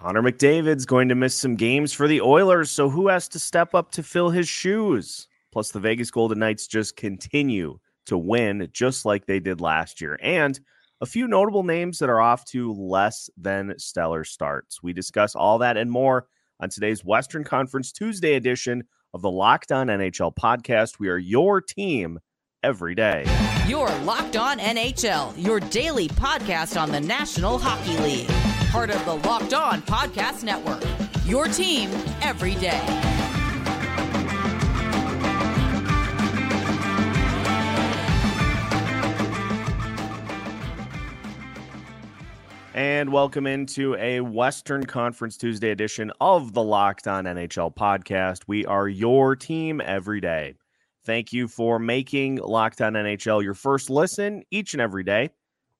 Connor McDavid's going to miss some games for the Oilers, so who has to step up to fill his shoes? Plus, the Vegas Golden Knights just continue to win just like they did last year. And a few notable names that are off to less than stellar starts. We discuss all that and more on today's Western Conference Tuesday edition of the Locked On NHL podcast. We are your team every day. Your Locked On NHL, your daily podcast on the National Hockey League. Part of the Locked On Podcast Network. Your team every day. And welcome into a Western Conference Tuesday edition of the Locked On NHL podcast. We are your team every day. Thank you for making Locked On NHL your first listen each and every day.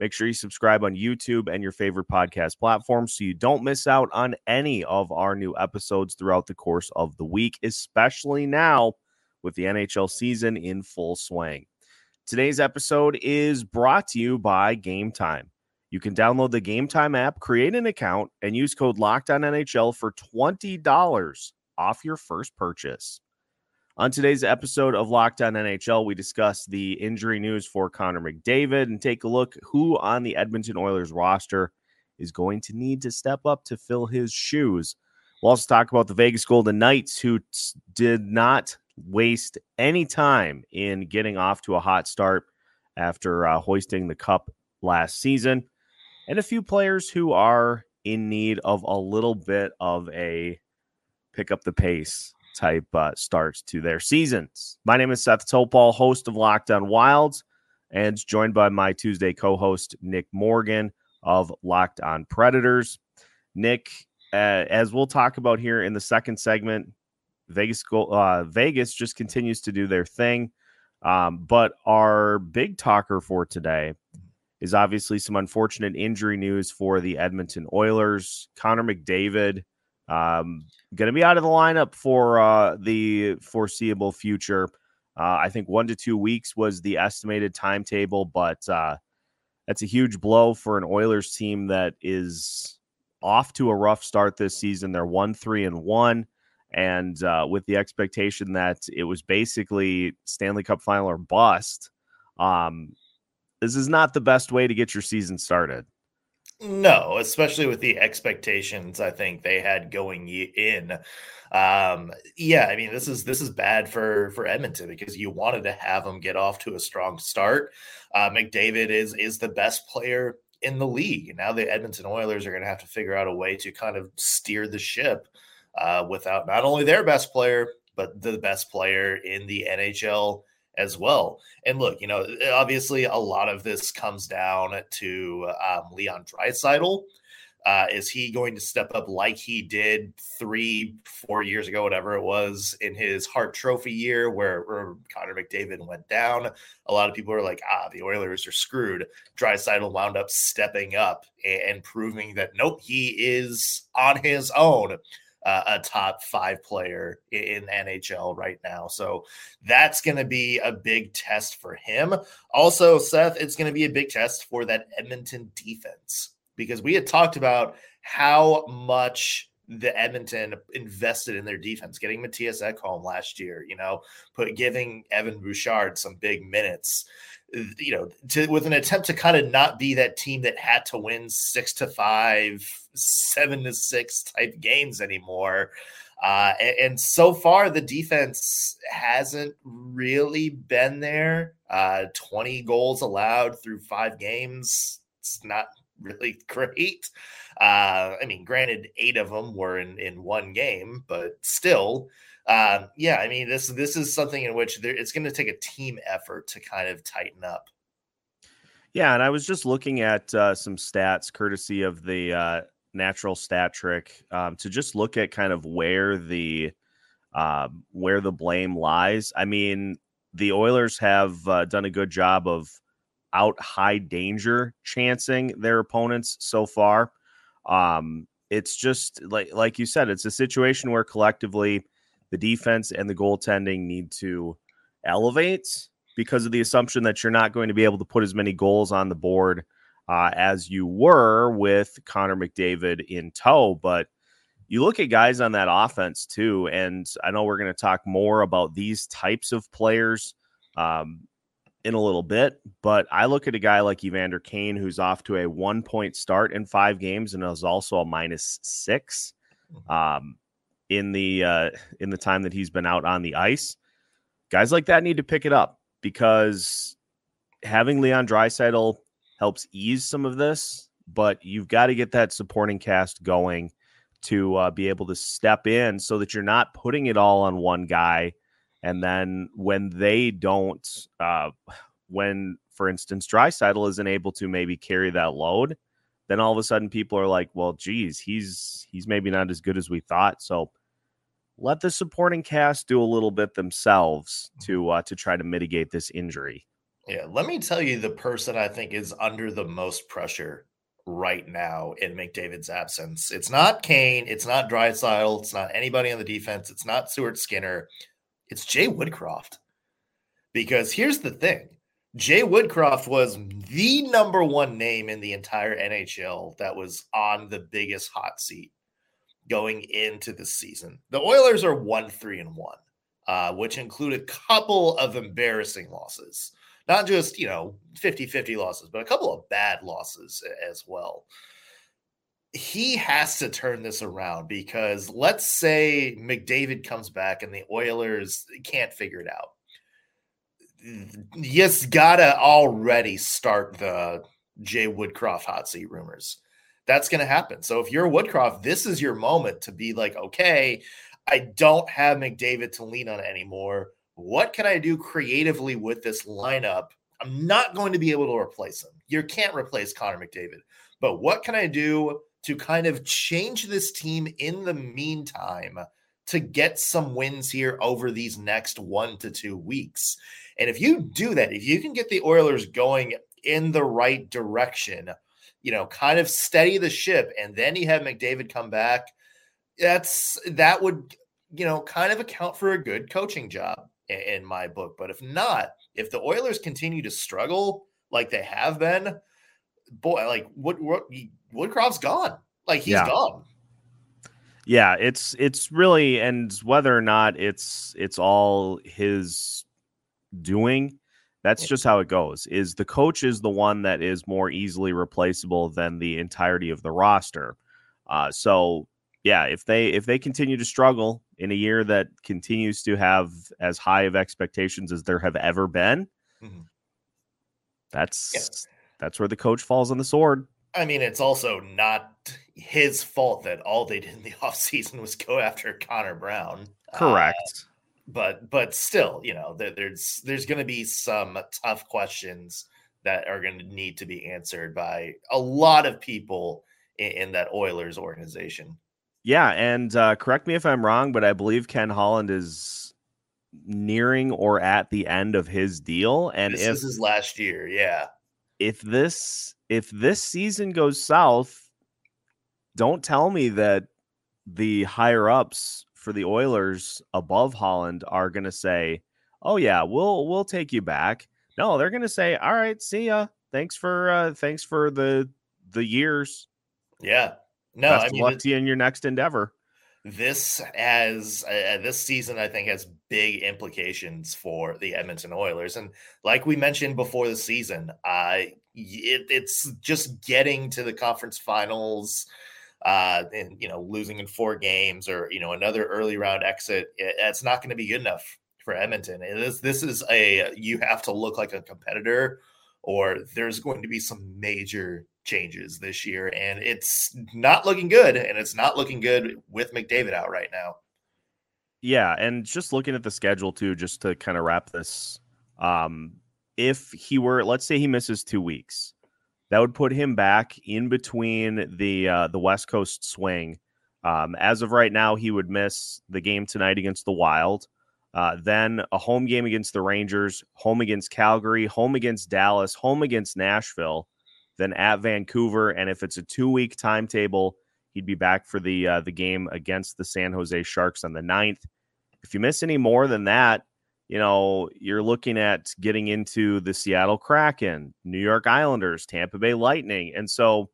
Make sure you subscribe on YouTube and your favorite podcast platform so you don't miss out on any of our new episodes throughout the course of the week, especially now with the NHL season in full swing. Today's episode is brought to you by Game Time. You can download the Game Time app, create an account, and use code NHL for $20 off your first purchase. On today's episode of Locked On NHL, we discuss the injury news for Connor McDavid and take a look who on the Edmonton Oilers roster is going to need to step up to fill his shoes. We'll also talk about the Vegas Golden Knights, who did not waste any time in getting off to a hot start after uh, hoisting the cup last season, and a few players who are in need of a little bit of a pick up the pace type uh, starts to their seasons. My name is Seth Toupal, host of Locked On Wilds, and joined by my Tuesday co host, Nick Morgan of Locked On Predators. Nick, uh, as we'll talk about here in the second segment, Vegas uh, Vegas just continues to do their thing. Um, but our big talker for today is obviously some unfortunate injury news for the Edmonton Oilers. Connor McDavid um, going to be out of the lineup for uh, the foreseeable future. Uh, I think one to two weeks was the estimated timetable, but uh, that's a huge blow for an Oilers team that is off to a rough start this season. They're one, three, and one. And uh, with the expectation that it was basically Stanley Cup final or bust, um, this is not the best way to get your season started. No, especially with the expectations I think they had going in. Um, yeah, I mean this is this is bad for for Edmonton because you wanted to have them get off to a strong start. Uh, McDavid is is the best player in the league. Now the Edmonton Oilers are going to have to figure out a way to kind of steer the ship uh, without not only their best player but the best player in the NHL as well. And look, you know, obviously a lot of this comes down to um, Leon Draisaitl. Uh, is he going to step up like he did three, four years ago, whatever it was, in his Hart Trophy year, where, where Connor McDavid went down? A lot of people are like, "Ah, the Oilers are screwed." Draisaitl wound up stepping up and, and proving that nope, he is on his own uh, a top five player in NHL right now. So that's going to be a big test for him. Also, Seth, it's going to be a big test for that Edmonton defense because we had talked about how much the Edmonton invested in their defense, getting Mattias Ekholm last year, you know, put giving Evan Bouchard some big minutes you know, to, with an attempt to kind of not be that team that had to win six to five, seven to six type games anymore. Uh, and, and, so far, the defense hasn't really been there. Uh, 20 goals allowed through five games. It's not really great. Uh, I mean, granted, eight of them were in, in one game, but still, um, yeah, I mean this this is something in which there, it's going to take a team effort to kind of tighten up. Yeah, and I was just looking at uh, some stats courtesy of the uh, natural stat trick um, to just look at kind of where the uh, where the blame lies. I mean, the Oilers have uh, done a good job of out high danger chancing their opponents so far. Um, it's just like like you said, it's a situation where collectively the defense and the goaltending need to elevate because of the assumption that you're not going to be able to put as many goals on the board uh, as you were with Connor McDavid in tow. But you look at guys on that offense too, and I know we're going to talk more about these types of players um, in a little bit. But I look at a guy like Evander Kane, who's off to a one point start in five games and is also a minus six mm-hmm. um, in the uh, in the time that he's been out on the ice. Guys like that need to pick it up because having Leon Draisaitl helps ease some of this, but you've got to get that supporting cast going to uh, be able to step in so that you're not putting it all on one guy. And then when they don't, uh, when, for instance, Draisaitl isn't able to maybe carry that load, then all of a sudden people are like, well, geez, he's he's maybe not as good as we thought. So let the supporting cast do a little bit themselves to uh, to try to mitigate this injury. Yeah, let me tell you the person I think is under the most pressure right now in McDavid's absence. It's not Kane, it's not Draisaitl, it's not anybody on the defense, it's not Stuart Skinner, it's Jay Woodcroft. Because here's the thing. Jay Woodcroft was the number one name in the entire NHL that was on the biggest hot seat going into the season. The Oilers are one, three, and one, uh, which include a couple of embarrassing losses not just, you know, 50 50 losses, but a couple of bad losses as well. He has to turn this around because let's say McDavid comes back and the Oilers can't figure it out. Yes, gotta already start the Jay Woodcroft hot seat rumors. That's to happen. So if you're Woodcroft, this is your moment to be like, okay, I don't have McDavid to lean on anymore what can I do creatively with this lineup? I'm not going to be able to replace him. You can't replace Connor McDavid, but what can I do to kind of change this team in the meantime to get some wins here over these next one to two weeks? And if you do that, if you can get the Oilers going in the right direction, you know, kind of steady the ship, and then you have McDavid come back, that's that would, you know, kind of account for a good coaching job in my book. But if not, if the Oilers continue to struggle like they have been, boy, like Wood, Wood Woodcroft's gone. Like he's yeah. gone. Yeah, it's it's really and whether or not it's it's all his doing, that's just how it goes. Is the coach is the one that is more easily replaceable than the entirety of the roster. Uh, so yeah, if they if they continue to struggle in a year that continues to have as high of expectations as there have ever been, mm-hmm. that's yeah. That's where the coach falls on the sword. I mean, it's also not his fault that all they did in the offseason was go after Connor Brown. Correct. Uh, but but still, you know, there, there's there's going to be some tough questions that are going to need to be answered by a lot of people in, in that Oilers organization. Yeah, and uh, correct me if I'm wrong, but I believe Ken Holland is nearing or at the end of his deal. And this if this is last year, yeah. If this if this season goes south, don't tell me that the higher ups for the Oilers above Holland are going to say, "Oh yeah, we'll we'll take you back." No, they're going to say, "All right, see ya. Thanks for uh thanks for the the years." Yeah. No, Best I mean, luck to you in your next endeavor. This has uh, this season, I think, has big implications for the Edmonton Oilers, and like we mentioned before the season, uh, it, it's just getting to the conference finals, uh, and you know, losing in four games or you know another early round exit. It, it's not going to be good enough for Edmonton. It is this is a you have to look like a competitor, or there's going to be some major changes this year, and it's not looking good. And it's not looking good with McDavid out right now. Yeah, and just looking at the schedule too, just to kind of wrap this. Um, if he were, let's say, he misses two weeks, that would put him back in between the uh, the West Coast swing. Um, as of right now, he would miss the game tonight against the Wild. Uh, then a home game against the Rangers, home against Calgary, home against Dallas, home against Nashville, then at Vancouver. And if it's a two week timetable, he'd be back for the uh, the game against the San Jose Sharks on the 9th. If you miss any more than that, you know, you're looking at getting into the Seattle Kraken, New York Islanders, Tampa Bay Lightning. And so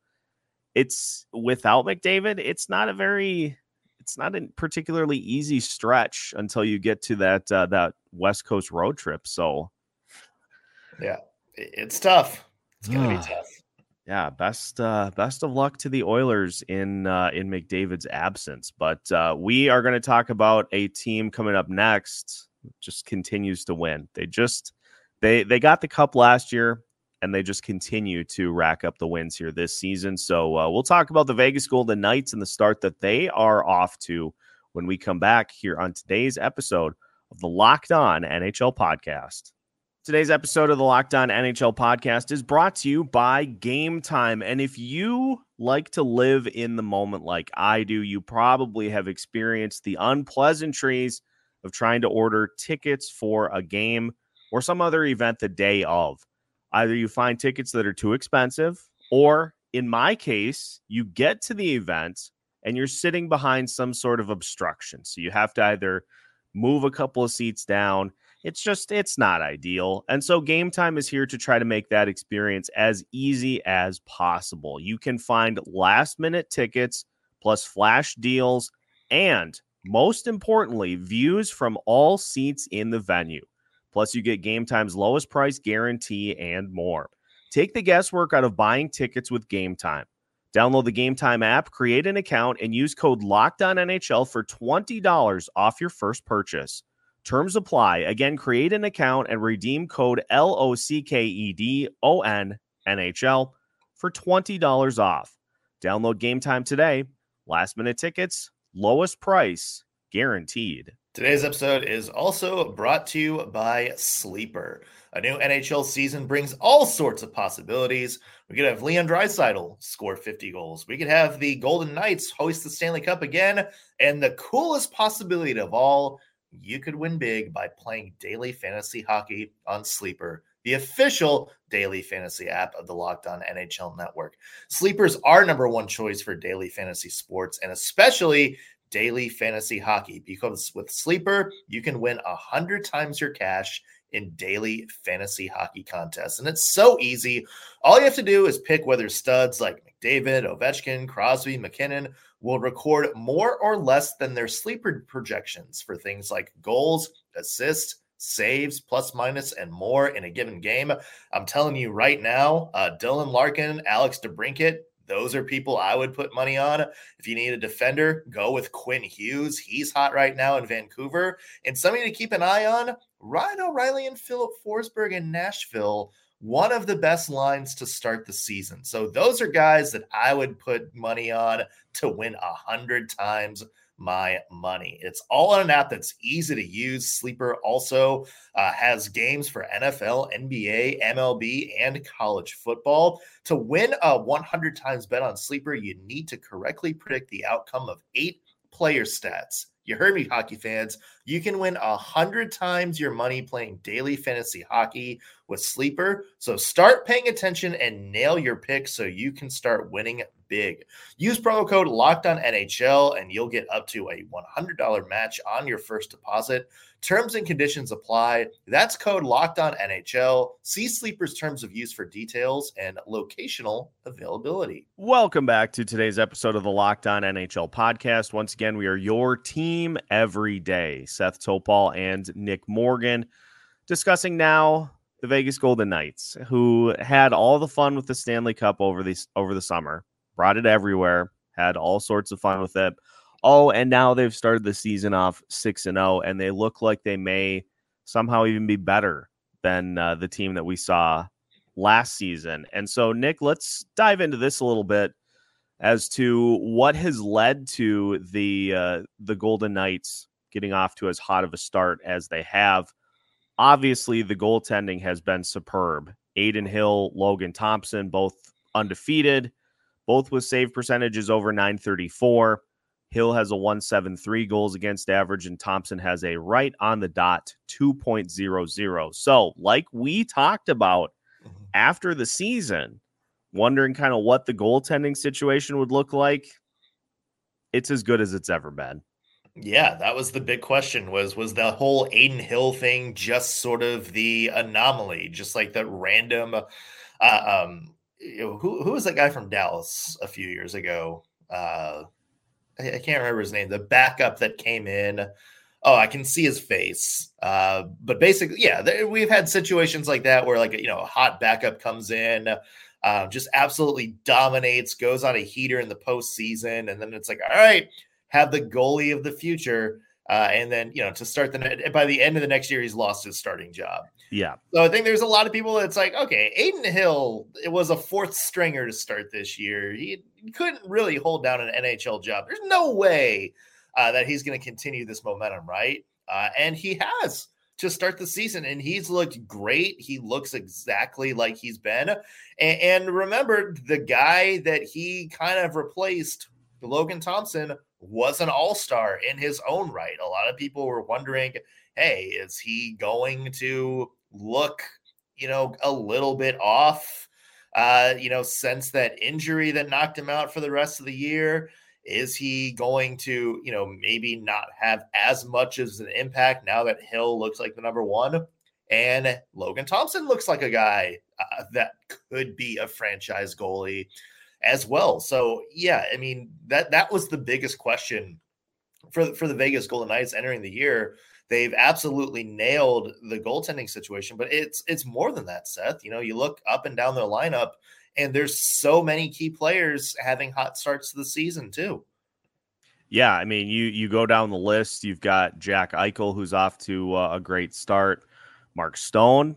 it's without McDavid, it's not a very it's not a particularly easy stretch until you get to that uh, that West Coast road trip. So yeah, it's tough. It's gonna be tough. Yeah, best uh, best of luck to the Oilers in uh, in McDavid's absence. But uh, we are going to talk about a team coming up next just continues to win. They just they they got the cup last year and they just continue to rack up the wins here this season. So uh, we'll talk about the Vegas Golden Knights and the start that they are off to when we come back here on today's episode of the Locked On NHL podcast. Today's episode of the Locked On NHL podcast is brought to you by Game Time. And if you like to live in the moment like I do, you probably have experienced the unpleasantries of trying to order tickets for a game or some other event the day of. Either you find tickets that are too expensive, or in my case, you get to the event and you're sitting behind some sort of obstruction. So you have to either move a couple of seats down. It's just, it's not ideal. And so Game Time is here to try to make that experience as easy as possible. You can find last minute tickets plus flash deals and most importantly, views from all seats in the venue. Plus, you get Game Time's lowest price guarantee and more. Take the guesswork out of buying tickets with Game Time. Download the Game Time app, create an account, and use code locked on NHL for $20 off your first purchase. Terms apply. Again, create an account and redeem code L O C K E D O N N H L for $20 off. Download Game Time today. Last minute tickets, lowest price guaranteed. Today's episode is also brought to you by Sleeper. A new NHL season brings all sorts of possibilities. We could have Leon Draisaitl score 50 goals. We could have the Golden Knights hoist the Stanley Cup again. And the coolest possibility of all, you could win big by playing daily fantasy hockey on Sleeper, the official daily fantasy app of the Locked On NHL Network. Sleepers are number one choice for daily fantasy sports, and especially daily fantasy hockey because with Sleeper, you can win a hundred times your cash in daily fantasy hockey contests. And it's so easy. All you have to do is pick whether studs like McDavid, Ovechkin, Crosby, MacKinnon will record more or less than their sleeper projections for things like goals, assists, saves, plus minus, and more in a given game. I'm telling you right now, uh, Dylan Larkin, Alex DeBrincat, those are people I would put money on. If you need a defender, go with Quinn Hughes. He's hot right now in Vancouver. And somebody to keep an eye on Ryan O'Reilly and Filip Forsberg in Nashville. One of the best lines to start the season. So those are guys that I would put money on to win a hundred times my money. It's all on an app that's easy to use. Sleeper also uh, has games for NFL, NBA, MLB, and college football. To win a 100 times bet on Sleeper, you need to correctly predict the outcome of eight player stats. You heard me, hockey fans. You can win a hundred times your money playing daily fantasy hockey with Sleeper. So start paying attention and nail your picks so you can start winning big. Use promo code Locked On NHL and you'll get up to a $100 match on your first deposit. Terms and conditions apply. That's code Locked On NHL. See Sleeper's terms of use for details and locational availability. Welcome back to today's episode of the Locked On NHL podcast. Once again, we are your team every day. Seth Toupal and Nick Morgan discussing now the Vegas Golden Knights, who had all the fun with the Stanley Cup over the over the summer brought it everywhere, had all sorts of fun with it. Oh, and now they've started the season off 6 and 0 and they look like they may somehow even be better than uh, the team that we saw last season. And so Nick, let's dive into this a little bit as to what has led to the uh, the Golden Knights getting off to as hot of a start as they have. Obviously, the goaltending has been superb. Adin Hill, Logan Thompson, both undefeated both with save percentages over 934. Hill has a 173 goals against average, and Thompson has a right on the dot 2.00. So, like we talked about mm-hmm. after the season, wondering kind of what the goaltending situation would look like, it's as good as it's ever been. Yeah, that was the big question was was the whole Adin Hill thing just sort of the anomaly, just like that random uh, um you know, who who was that guy from Dallas a few years ago? Uh I, I can't remember his name. The backup that came in. Oh, I can see his face. Uh, but basically, yeah, we've had situations like that where, like, you know, a hot backup comes in, uh, just absolutely dominates, goes on a heater in the postseason, and then it's like, all right, have the goalie of the future. Uh, and then, you know, to start the by the end of the next year, he's lost his starting job. Yeah. So I think there's a lot of people that's like, okay, Adin Hill, it was a fourth stringer to start this year. He, he couldn't really hold down an NHL job. There's no way uh, that he's going to continue this momentum, right? Uh, and he has to start the season, and he's looked great. He looks exactly like he's been. And, and remember, the guy that he kind of replaced, Logan Thompson, was an all star in his own right. A lot of people were wondering, hey, is he going to look, you know, a little bit off, uh, you know, since that injury that knocked him out for the rest of the year? Is he going to, you know, maybe not have as much as an impact now that Hill looks like the number one? And Logan Thompson looks like a guy uh, that could be a franchise goalie as well. So yeah, I mean that that was the biggest question for for the Vegas Golden Knights entering the year. They've absolutely nailed the goaltending situation, but it's it's more than that, Seth. You know, you look up and down their lineup, and there's so many key players having hot starts to the season too. Yeah, I mean, you you go down the list. You've got Jack Eichel, who's off to uh, a great start. Mark Stone,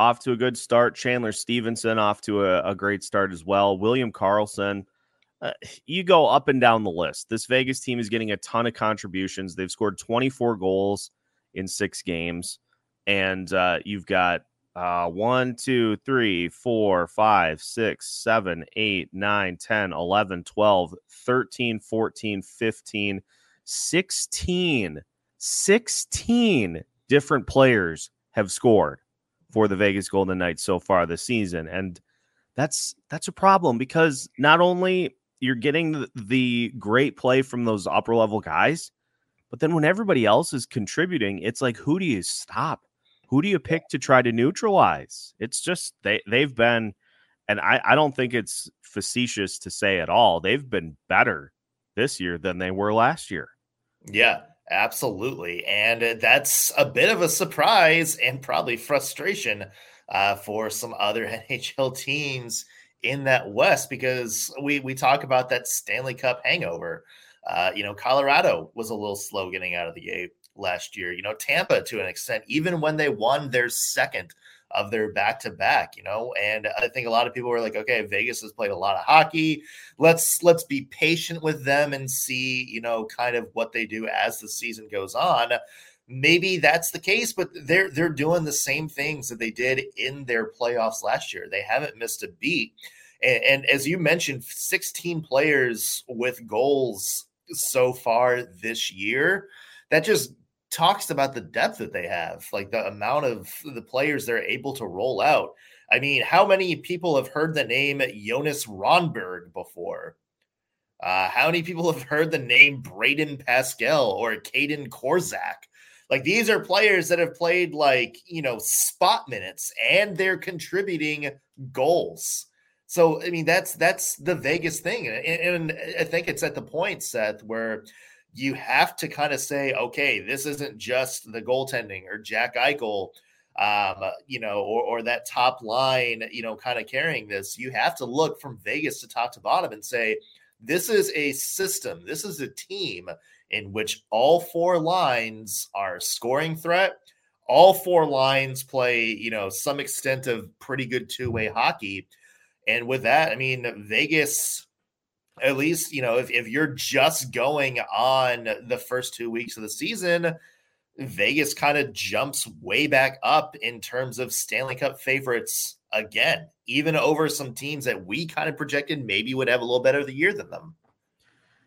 off to a good start. Chandler Stephenson off to a, a great start as well. William Karlsson. Uh, you go up and down the list. This Vegas team is getting a ton of contributions. They've scored 24 goals in six games. And uh, you've got uh, 1, 2, 3, 4, 5, 6, 7, 8, 9, 10, 11, 12, 13, 14, 15, 16, 16 different players have scored for the Vegas Golden Knights so far this season. And that's that's a problem because not only you're getting the, great play from those upper level guys, but then when everybody else is contributing, it's like who do you stop? Who do you pick to try to neutralize? It's just they they've been and I, I don't think it's facetious to say at all. They've been better this year than they were last year. Yeah. Absolutely. And that's a bit of a surprise and probably frustration uh, for some other NHL teams in that West because we, we talk about that Stanley Cup hangover. Uh, you know, Colorado was a little slow getting out of the gate last year. You know, Tampa to an extent, even when they won their second of their back to back, you know. And I think a lot of people were like, okay, Vegas has played a lot of hockey. Let's let's be patient with them and see, you know, kind of what they do as the season goes on. Maybe that's the case, but they're they're doing the same things that they did in their playoffs last year. They haven't missed a beat. And, and as you mentioned, 16 players with goals so far this year. That just talks about the depth that they have, like the amount of the players they're able to roll out. I mean, how many people have heard the name Jonas Rondbjerg before? Uh, how many people have heard the name Brayden Pascal or Kaedan Korczak? Like these are players that have played like, you know, spot minutes and they're contributing goals. So I mean that's that's the Vegas thing. And, and I think it's at the point, Seth, where you have to kind of say, okay, this isn't just the goaltending or Jack Eichel, um, you know, or, or that top line, you know, kind of carrying this. You have to look from Vegas to top to bottom and say, this is a system, this is a team in which all four lines are scoring threat. All four lines play, you know, some extent of pretty good two way hockey. And with that, I mean, Vegas at least you know if, if you're just going on the first two weeks of the season vegas kind of jumps way back up in terms of stanley cup favorites again even over some teams that we kind of projected maybe would have a little better of the year than them.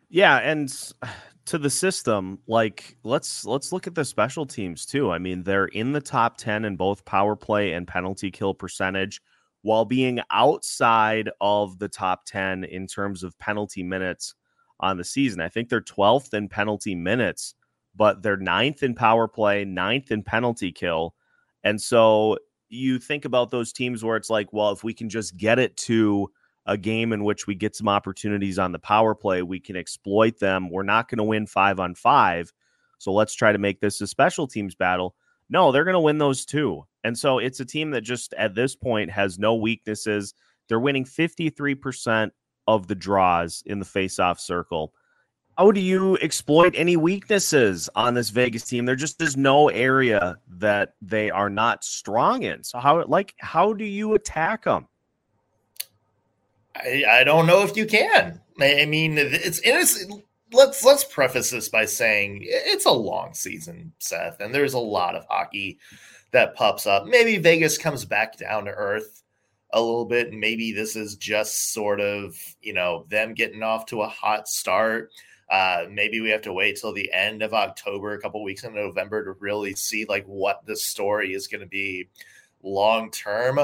Yeah and to the system like let's let's look at the special teams too. I mean they're in the top 10 in both power play and penalty kill percentage while being outside of the top 10 in terms of penalty minutes on the season. I think they're 12th in penalty minutes but they're ninth in power play, ninth in penalty kill. And so you think about those teams where it's like, well, if we can just get it to a game in which we get some opportunities on the power play, we can exploit them. We're not going to win five on five. So let's try to make this a special teams battle. No, they're going to win those too. And so it's a team that just at this point has no weaknesses. They're winning 53% of the draws in the face-off circle. How do you exploit any weaknesses on this Vegas team? There just is no area that they are not strong in. So how like how do you attack them? I, I don't know if you can. I mean, it's, it's let's let's preface this by saying it's a long season, Seth, and there's a lot of hockey that pops up. Maybe Vegas comes back down to earth a little bit. And maybe this is just sort of you know them getting off to a hot start uh, maybe we have to wait till the end of October, a couple weeks in November, to really see like what the story is going to be long term.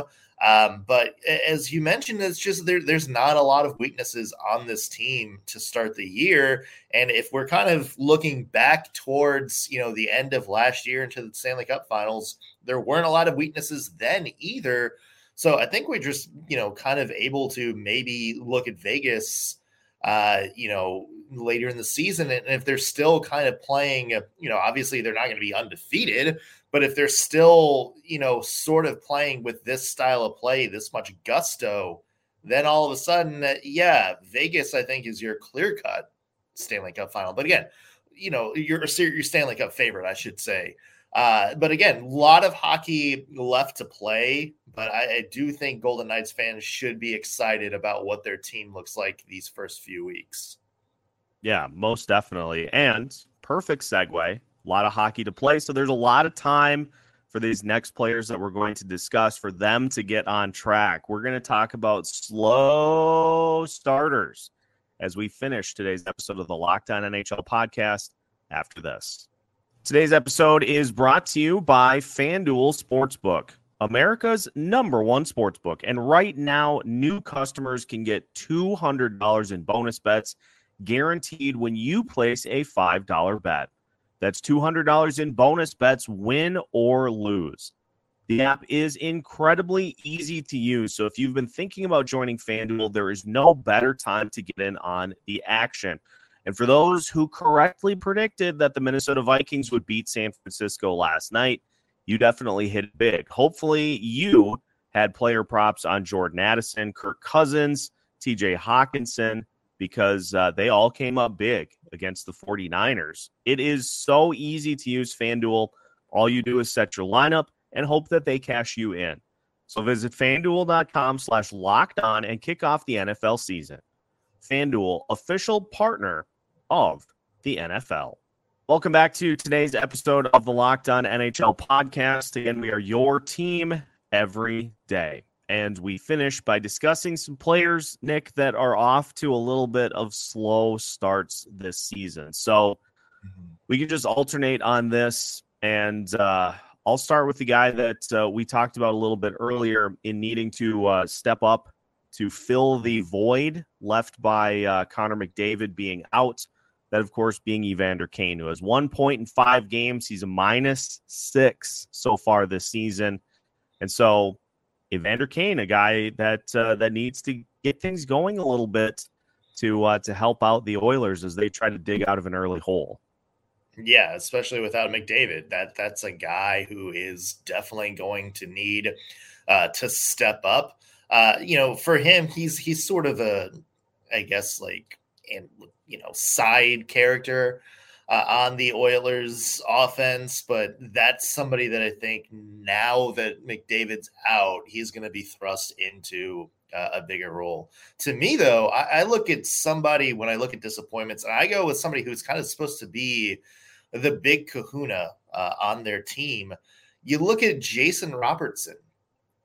Um, but as you mentioned, it's just there, there's not a lot of weaknesses on this team to start the year. And if we're kind of looking back towards, you know, the end of last year into the Stanley Cup finals, there weren't a lot of weaknesses then either. So I think we're just, you know, kind of able to maybe look at Vegas uh, you know, later in the season. And if they're still kind of playing, you know, obviously they're not going to be undefeated, but if they're still, you know, sort of playing with this style of play, this much gusto, then all of a sudden, uh, yeah, Vegas, I think, is your clear cut Stanley Cup final. But again, you know, you're your Stanley Cup favorite, I should say. Uh, but again, a lot of hockey left to play. But I, I, do think Golden Knights fans should be excited about what their team looks like these first few weeks. Yeah, most definitely. And perfect segue. A lot of hockey to play. So there's a lot of time for these next players that we're going to discuss for them to get on track. We're going to talk about slow starters as we finish today's episode of the Locked On NHL podcast after this. Today's episode is brought to you by FanDuel Sportsbook, America's number one sportsbook. And right now, new customers can get $200 in bonus bets guaranteed when you place a $5 bet. That's $200 in bonus bets, win or lose. The app is incredibly easy to use. So if you've been thinking about joining FanDuel, there is no better time to get in on the action. And for those who correctly predicted that the Minnesota Vikings would beat San Francisco last night, you definitely hit it big. Hopefully, you had player props on Jordan Addison, Kirk Cousins, TJ Hockenson, because uh, they all came up big against the 49ers. It is so easy to use FanDuel. All you do is set your lineup and hope that they cash you in. So visit fanduel.com slash locked on and kick off the NFL season. FanDuel, official partner of the NFL. Welcome back to today's episode of the Locked On NHL podcast. Again, we are your team every day. And we finish by discussing some players, Nick, that are off to a little bit of slow starts this season. So mm-hmm. we can just alternate on this. And uh, I'll start with the guy that uh, we talked about a little bit earlier in needing to uh, step up to fill the void left by uh, Connor McDavid being out. That, of course, being Evander Kane, who has one point in five games. He's a minus six so far this season. And so, Evander Kane, a guy that uh, that needs to get things going a little bit to uh, to help out the Oilers as they try to dig out of an early hole. Yeah, especially without McDavid, that that's a guy who is definitely going to need uh, to step up. Uh, you know, for him, he's he's sort of a, I guess, like and you know side character uh, on the Oilers offense, but that's somebody that I think now that McDavid's out, he's going to be thrust into uh, a bigger role. To me, though, I, I, look at somebody when I look at disappointments, and I go with somebody who's kind of supposed to be the big kahuna uh, on their team. You look at Jason Robertson.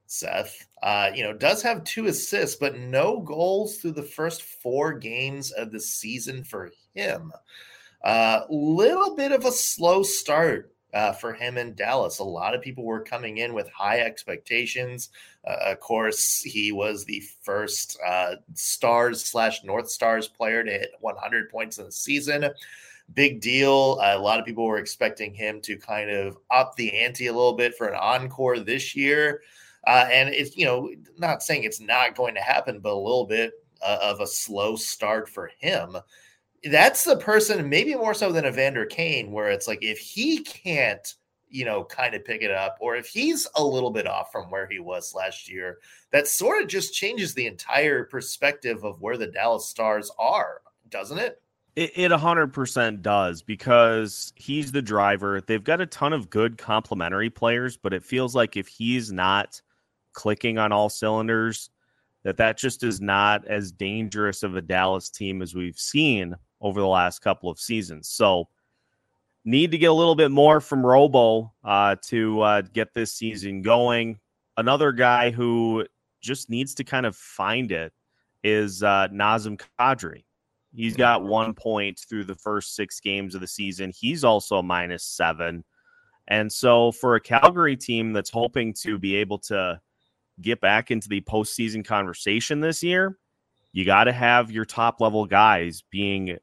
Seth, uh, you know, does have two assists, but no goals through the first four games of the season for him. A uh, little bit of a slow start uh, for him in Dallas. A lot of people were coming in with high expectations. Uh, of course, he was the first uh, Stars slash North Stars player to hit 100 points in the season. big deal. Uh, a lot of people were expecting him to kind of up the ante a little bit for an encore this year. Uh, and it's, you know, not saying it's not going to happen, but a little bit of a slow start for him. That's the person, maybe more so than Evander Kane, where it's like if he can't you know, kind of pick it up, or if he's a little bit off from where he was last year, that sort of just changes the entire perspective of where the Dallas Stars are, doesn't it? It, it 100% does because he's the driver. They've got a ton of good complementary players, but it feels like if he's not clicking on all cylinders, that that just is not as dangerous of a Dallas team as we've seen over the last couple of seasons. So, need to get a little bit more from Robo uh, to uh, get this season going. Another guy who just needs to kind of find it is uh, Nazem Kadri. He's got one point through the first six games of the season. He's also minus seven. And so, for a Calgary team that's hoping to be able to get back into the postseason conversation this year, you got to have your top level guys being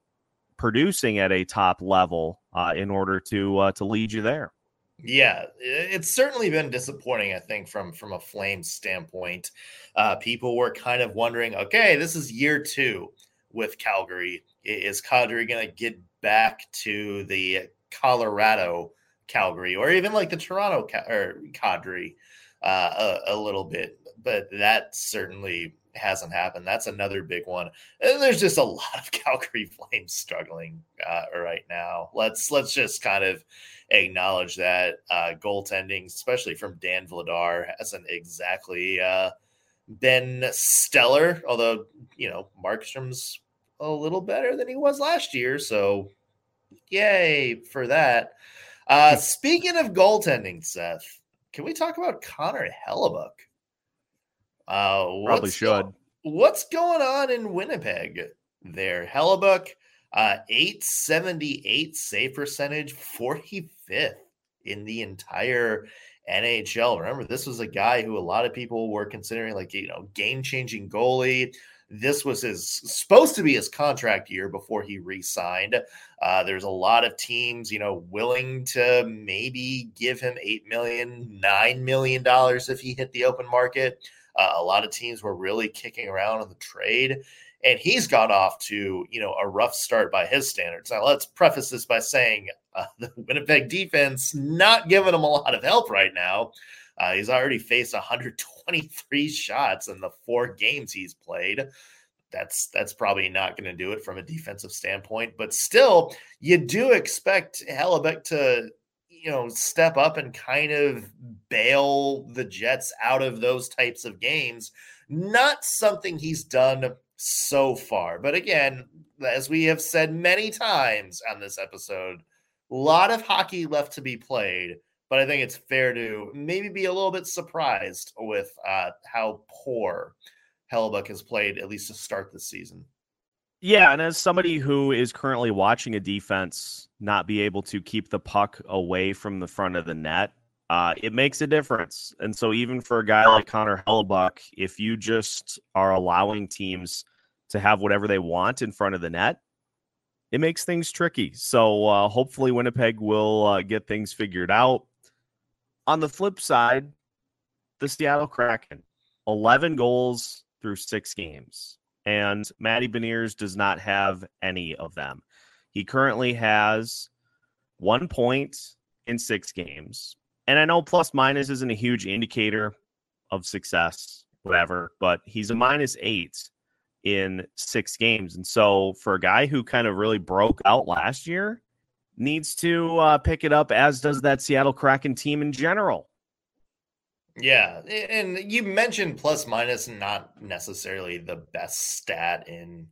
producing at a top level uh, in order to uh, to lead you there. Yeah, it's certainly been disappointing. I think from from a Flames standpoint, uh, people were kind of wondering, okay, this is year two with Calgary. Is Kadri going to get back to the Colorado Calgary or even like the Toronto or Kadri uh, a, a little bit? But that certainly hasn't happened. That's another big one. And there's just a lot of Calgary Flames struggling uh, right now. Let's let's just kind of acknowledge that uh, goaltending, especially from Dan Vladar, hasn't exactly uh, been stellar. Although you know Markstrom's a little better than he was last year, so yay for that. Uh, speaking of goaltending, Seth, can we talk about Connor Hellebuyck? Uh, Probably should. Go- what's going on in Winnipeg there? Hellebuyck, uh, 878 save percentage, 45th in the entire NHL. Remember, this was a guy who a lot of people were considering like, you know, game changing goalie. This was his supposed to be his contract year before he re-signed. Uh, there's a lot of teams, you know, willing to maybe give him eight million, nine million dollars if he hit the open market. Uh, a lot of teams were really kicking around on the trade, and he's got off to you know a rough start by his standards. Now let's preface this by saying uh, the Winnipeg defense not giving him a lot of help right now. Uh, he's already faced 123 shots in the four games he's played. That's that's probably not going to do it from a defensive standpoint, but still, you do expect Hellebuyck to you know, step up and kind of bail the Jets out of those types of games. Not something he's done so far. But again, as we have said many times on this episode, a lot of hockey left to be played. But I think it's fair to maybe be a little bit surprised with uh, how poor Hellebuyck has played, at least to start the season. Yeah, and as somebody who is currently watching a defense not be able to keep the puck away from the front of the net, uh, it makes a difference. And so, even for a guy like Connor Hellebuyck, if you just are allowing teams to have whatever they want in front of the net, it makes things tricky. So, uh, hopefully, Winnipeg will uh, get things figured out. On the flip side, the Seattle Kraken, 11 goals through six games and Matty Beniers does not have any of them. He currently has one point in six games. And I know plus minus isn't a huge indicator of success, whatever, but he's a minus eight in six games. And so for a guy who kind of really broke out last year, needs to uh, pick it up, as does that Seattle Kraken team in general. Yeah, and you mentioned plus minus not necessarily the best stat in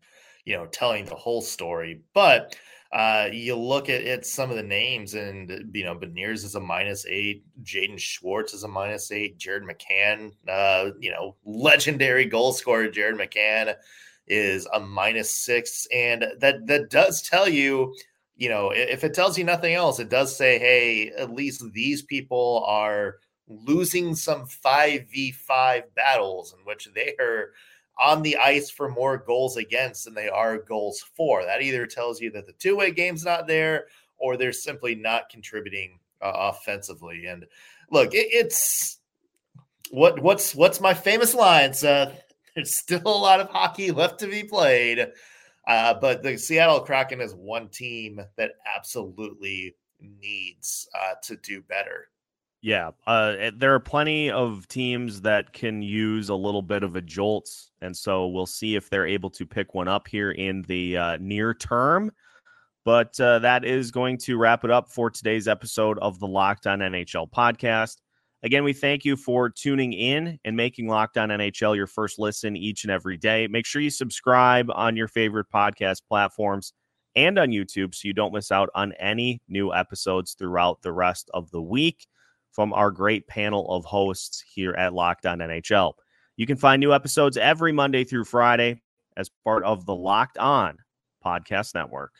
you know telling the whole story, but uh, you look at, some of the names, and you know Beniers is a minus eight, Jaden Schwartz is a minus eight, Jared McCann, uh, you know legendary goal scorer Jared McCann is a minus six, and that that does tell you. You know, if it tells you nothing else, it does say, hey, at least these people are losing some 5v5 battles in which they are on the ice for more goals against than they are goals for. That either tells you that the two way game's not there or they're simply not contributing uh, offensively. And look, it, it's what what's what's my famous line, Seth? There's still a lot of hockey left to be played. Uh, but the Seattle Kraken is one team that absolutely needs uh, to do better. Yeah, uh, eh, there are plenty of teams that can use a little bit of a jolt, and so we'll see if they're able to pick one up here in the uh, near term. But uh, that is going to wrap it up for today's episode of the Locked On NHL podcast. Again, we thank you for tuning in and making Locked On NHL your first listen each and every day. Make sure you subscribe on your favorite podcast platforms and on YouTube so you don't miss out on any new episodes throughout the rest of the week from our great panel of hosts here at Locked On NHL. You can find new episodes every Monday through Friday as part of the Locked On Podcast Network.